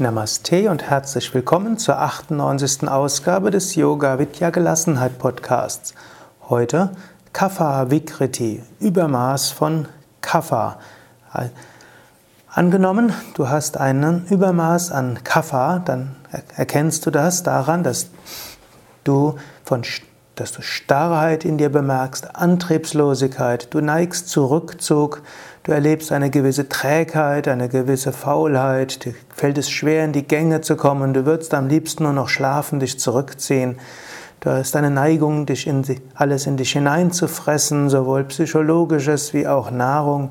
Namaste und herzlich willkommen zur 98. Ausgabe des Yoga Vidya Gelassenheit Podcasts. Heute Kapha Vikriti, Übermaß von Kapha. Angenommen, du hast einen Übermaß an Kapha, dann erkennst du das daran, dass du von dass du Starrheit in dir bemerkst, Antriebslosigkeit, du neigst zu Rückzug, du erlebst eine gewisse Trägheit, eine gewisse Faulheit, dir fällt es schwer in die Gänge zu kommen, du würdest am liebsten nur noch schlafen, dich zurückziehen. Du hast eine Neigung, dich in alles in dich hineinzufressen, sowohl psychologisches wie auch Nahrung.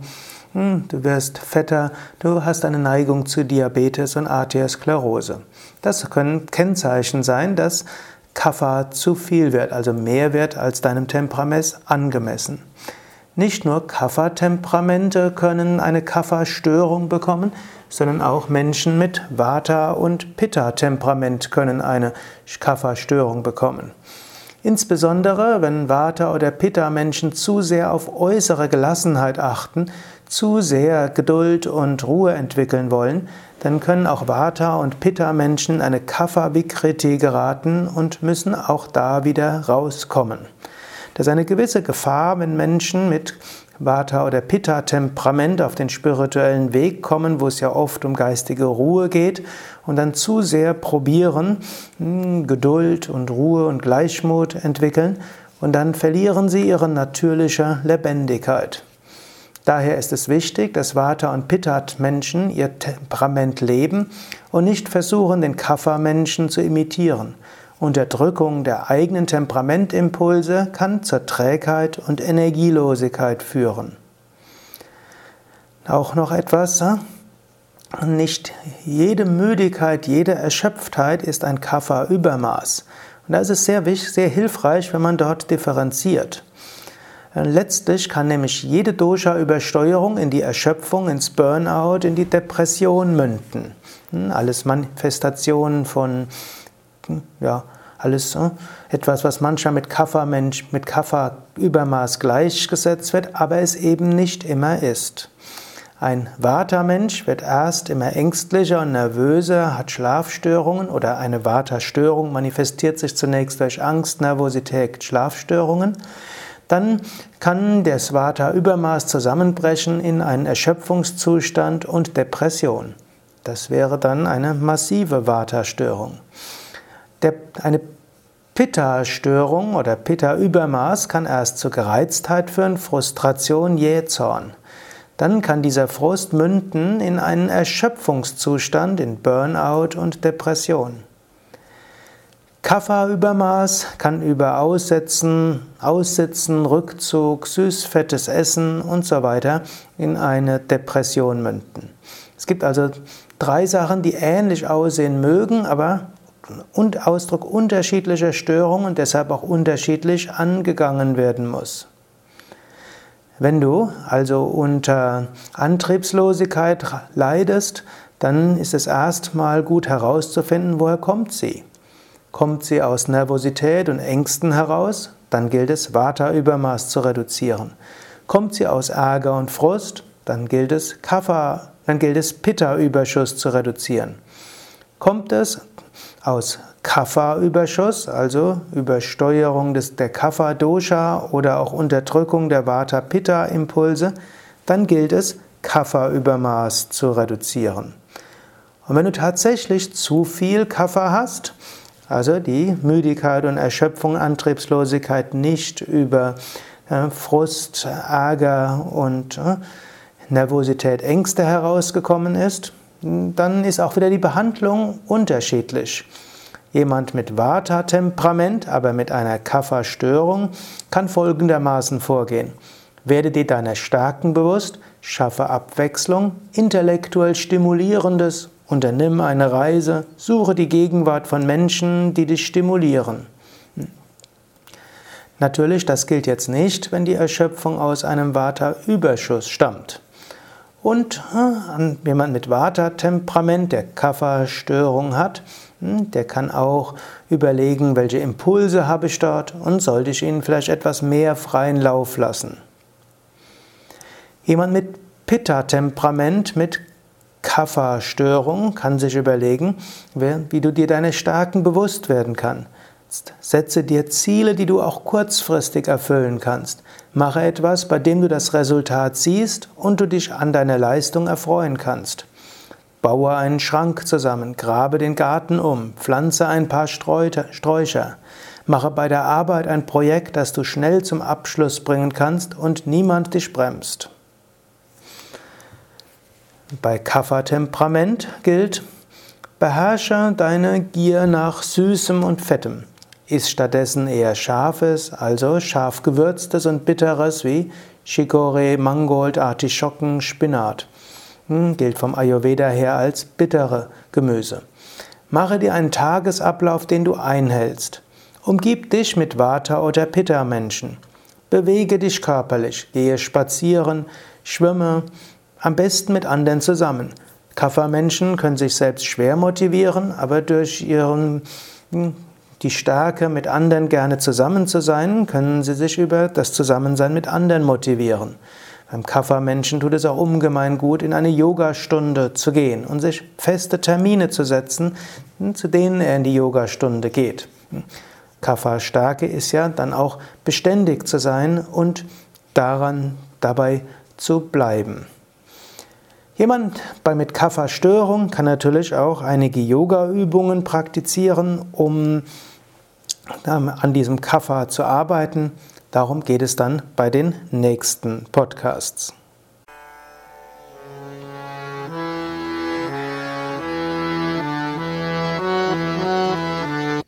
Hm, du wirst fetter, du hast eine Neigung zu Diabetes und Arteriosklerose. Das können Kennzeichen sein, dass Kapha zu viel wird, also mehr wird als deinem Temperament angemessen. Nicht nur Kapha-Temperamente können eine Kapha-Störung bekommen, sondern auch Menschen mit Vata- und Pitta-Temperament können eine Kapha-Störung bekommen. Insbesondere, wenn Vata- oder Pitta-Menschen zu sehr auf äußere Gelassenheit achten, zu sehr Geduld und Ruhe entwickeln wollen, dann können auch Vata- und Pitta-Menschen eine Kapha-Vikriti geraten und müssen auch da wieder rauskommen. Das ist eine gewisse Gefahr, wenn Menschen mit Vata- oder Pitta-Temperament auf den spirituellen Weg kommen, wo es ja oft um geistige Ruhe geht und dann zu sehr probieren, hm, Geduld und Ruhe und Gleichmut entwickeln und dann verlieren sie ihre natürliche Lebendigkeit. Daher ist es wichtig, dass Vata- und Pitta-Menschen ihr Temperament leben und nicht versuchen, den Kapha-Menschen zu imitieren. Unterdrückung der eigenen Temperamentimpulse kann zur Trägheit und Energielosigkeit führen. Auch noch etwas, nicht jede Müdigkeit, jede Erschöpftheit ist ein Kapha-Übermaß. Und da ist sehr, sehr hilfreich, wenn man dort differenziert. Letztlich kann nämlich jede Dosha-Übersteuerung in die Erschöpfung, ins Burnout, in die Depression münden. Hm, alles Manifestationen von, ja, alles äh, etwas, was manchmal mit Kapha-Mensch, mit Kapha-Übermaß gleichgesetzt wird, aber es eben nicht immer ist. Ein Vata-Mensch wird erst immer ängstlicher und nervöser, hat Schlafstörungen oder eine Vata-Störung manifestiert sich zunächst durch Angst, Nervosität, Schlafstörungen. Dann kann der Svata-Übermaß zusammenbrechen in einen Erschöpfungszustand und Depression. Das wäre dann eine massive Vata-Störung. Eine Pitta-Störung oder Pitta-Übermaß kann erst zu Gereiztheit führen, Frustration, Jähzorn. Dann kann dieser Frust münden in einen Erschöpfungszustand, in Burnout und Depression. Kapha-Übermaß kann über Aussetzen, Aussitzen, Rückzug, süß-fettes Essen und so weiter in eine Depression münden. Es gibt also drei Sachen, die ähnlich aussehen mögen, aber und Ausdruck unterschiedlicher Störungen und deshalb auch unterschiedlich angegangen werden muss. Wenn du also unter Antriebslosigkeit leidest, dann ist es erstmal gut herauszufinden, woher kommt sie. Kommt sie aus Nervosität und Ängsten heraus, dann gilt es, Vata-Übermaß zu reduzieren. Kommt sie aus Ärger und Frust, dann gilt es, Kapha, dann gilt es, Pitta-Überschuss zu reduzieren. Kommt es aus Kapha-Überschuss, also Übersteuerung des, der Kapha-Dosha oder auch Unterdrückung der Vata-Pitta-Impulse, dann gilt es, Kapha-Übermaß zu reduzieren. Und wenn du tatsächlich zu viel Kapha hast, also die Müdigkeit und Erschöpfung, Antriebslosigkeit nicht über äh, Frust, Ärger und äh, Nervosität, Ängste herausgekommen ist, dann ist auch wieder die Behandlung unterschiedlich. Jemand mit Vata-Temperament, aber mit einer Kapha-Störung, kann folgendermaßen vorgehen. Werde dir deiner Stärken bewusst, schaffe Abwechslung, intellektuell stimulierendes Unternimm eine Reise, suche die Gegenwart von Menschen, die dich stimulieren. Natürlich, das gilt jetzt nicht, wenn die Erschöpfung aus einem Vata-Überschuss stammt. Und jemand mit Vata-Temperament, der Kapha-Störung hat, hm, der kann auch überlegen, welche Impulse habe ich dort und sollte ich ihnen vielleicht etwas mehr freien Lauf lassen. Jemand mit Pitta-Temperament, mit Kapha-Störung kann sich überlegen, wie du dir deine Stärken bewusst werden kannst. Setze dir Ziele, die du auch kurzfristig erfüllen kannst. Mache etwas, bei dem du das Resultat siehst und du dich an deiner Leistung erfreuen kannst. Baue einen Schrank zusammen, grabe den Garten um, pflanze ein paar Sträucher. Mache bei der Arbeit ein Projekt, das du schnell zum Abschluss bringen kannst und niemand dich bremst. Bei Kapha-Temperament gilt, beherrsche deine Gier nach Süßem und Fettem. Iss stattdessen eher Scharfes, also scharf gewürztes und bitteres wie Chicorée, Mangold, Artischocken, Spinat. Hm, gilt vom Ayurveda her als bittere Gemüse. Mache dir einen Tagesablauf, den du einhältst. Umgib dich mit Vata- oder Pitta-Menschen. Bewege dich körperlich, gehe spazieren, schwimme, am besten mit anderen zusammen. Kapha-Menschen können sich selbst schwer motivieren, aber durch ihren hm, die Stärke, mit anderen gerne zusammen zu sein, können sie sich über das Zusammensein mit anderen motivieren. Beim Kapha-Menschen tut es auch ungemein gut, in eine Yogastunde zu gehen und sich feste Termine zu setzen, zu denen er in die Yogastunde geht. Kapha-Stärke ist ja dann auch beständig zu sein und daran dabei zu bleiben. Jemand bei mit Kapha-Störung kann natürlich auch einige Yoga-Übungen praktizieren, um an diesem Kapha zu arbeiten. Darum geht es dann bei den nächsten Podcasts.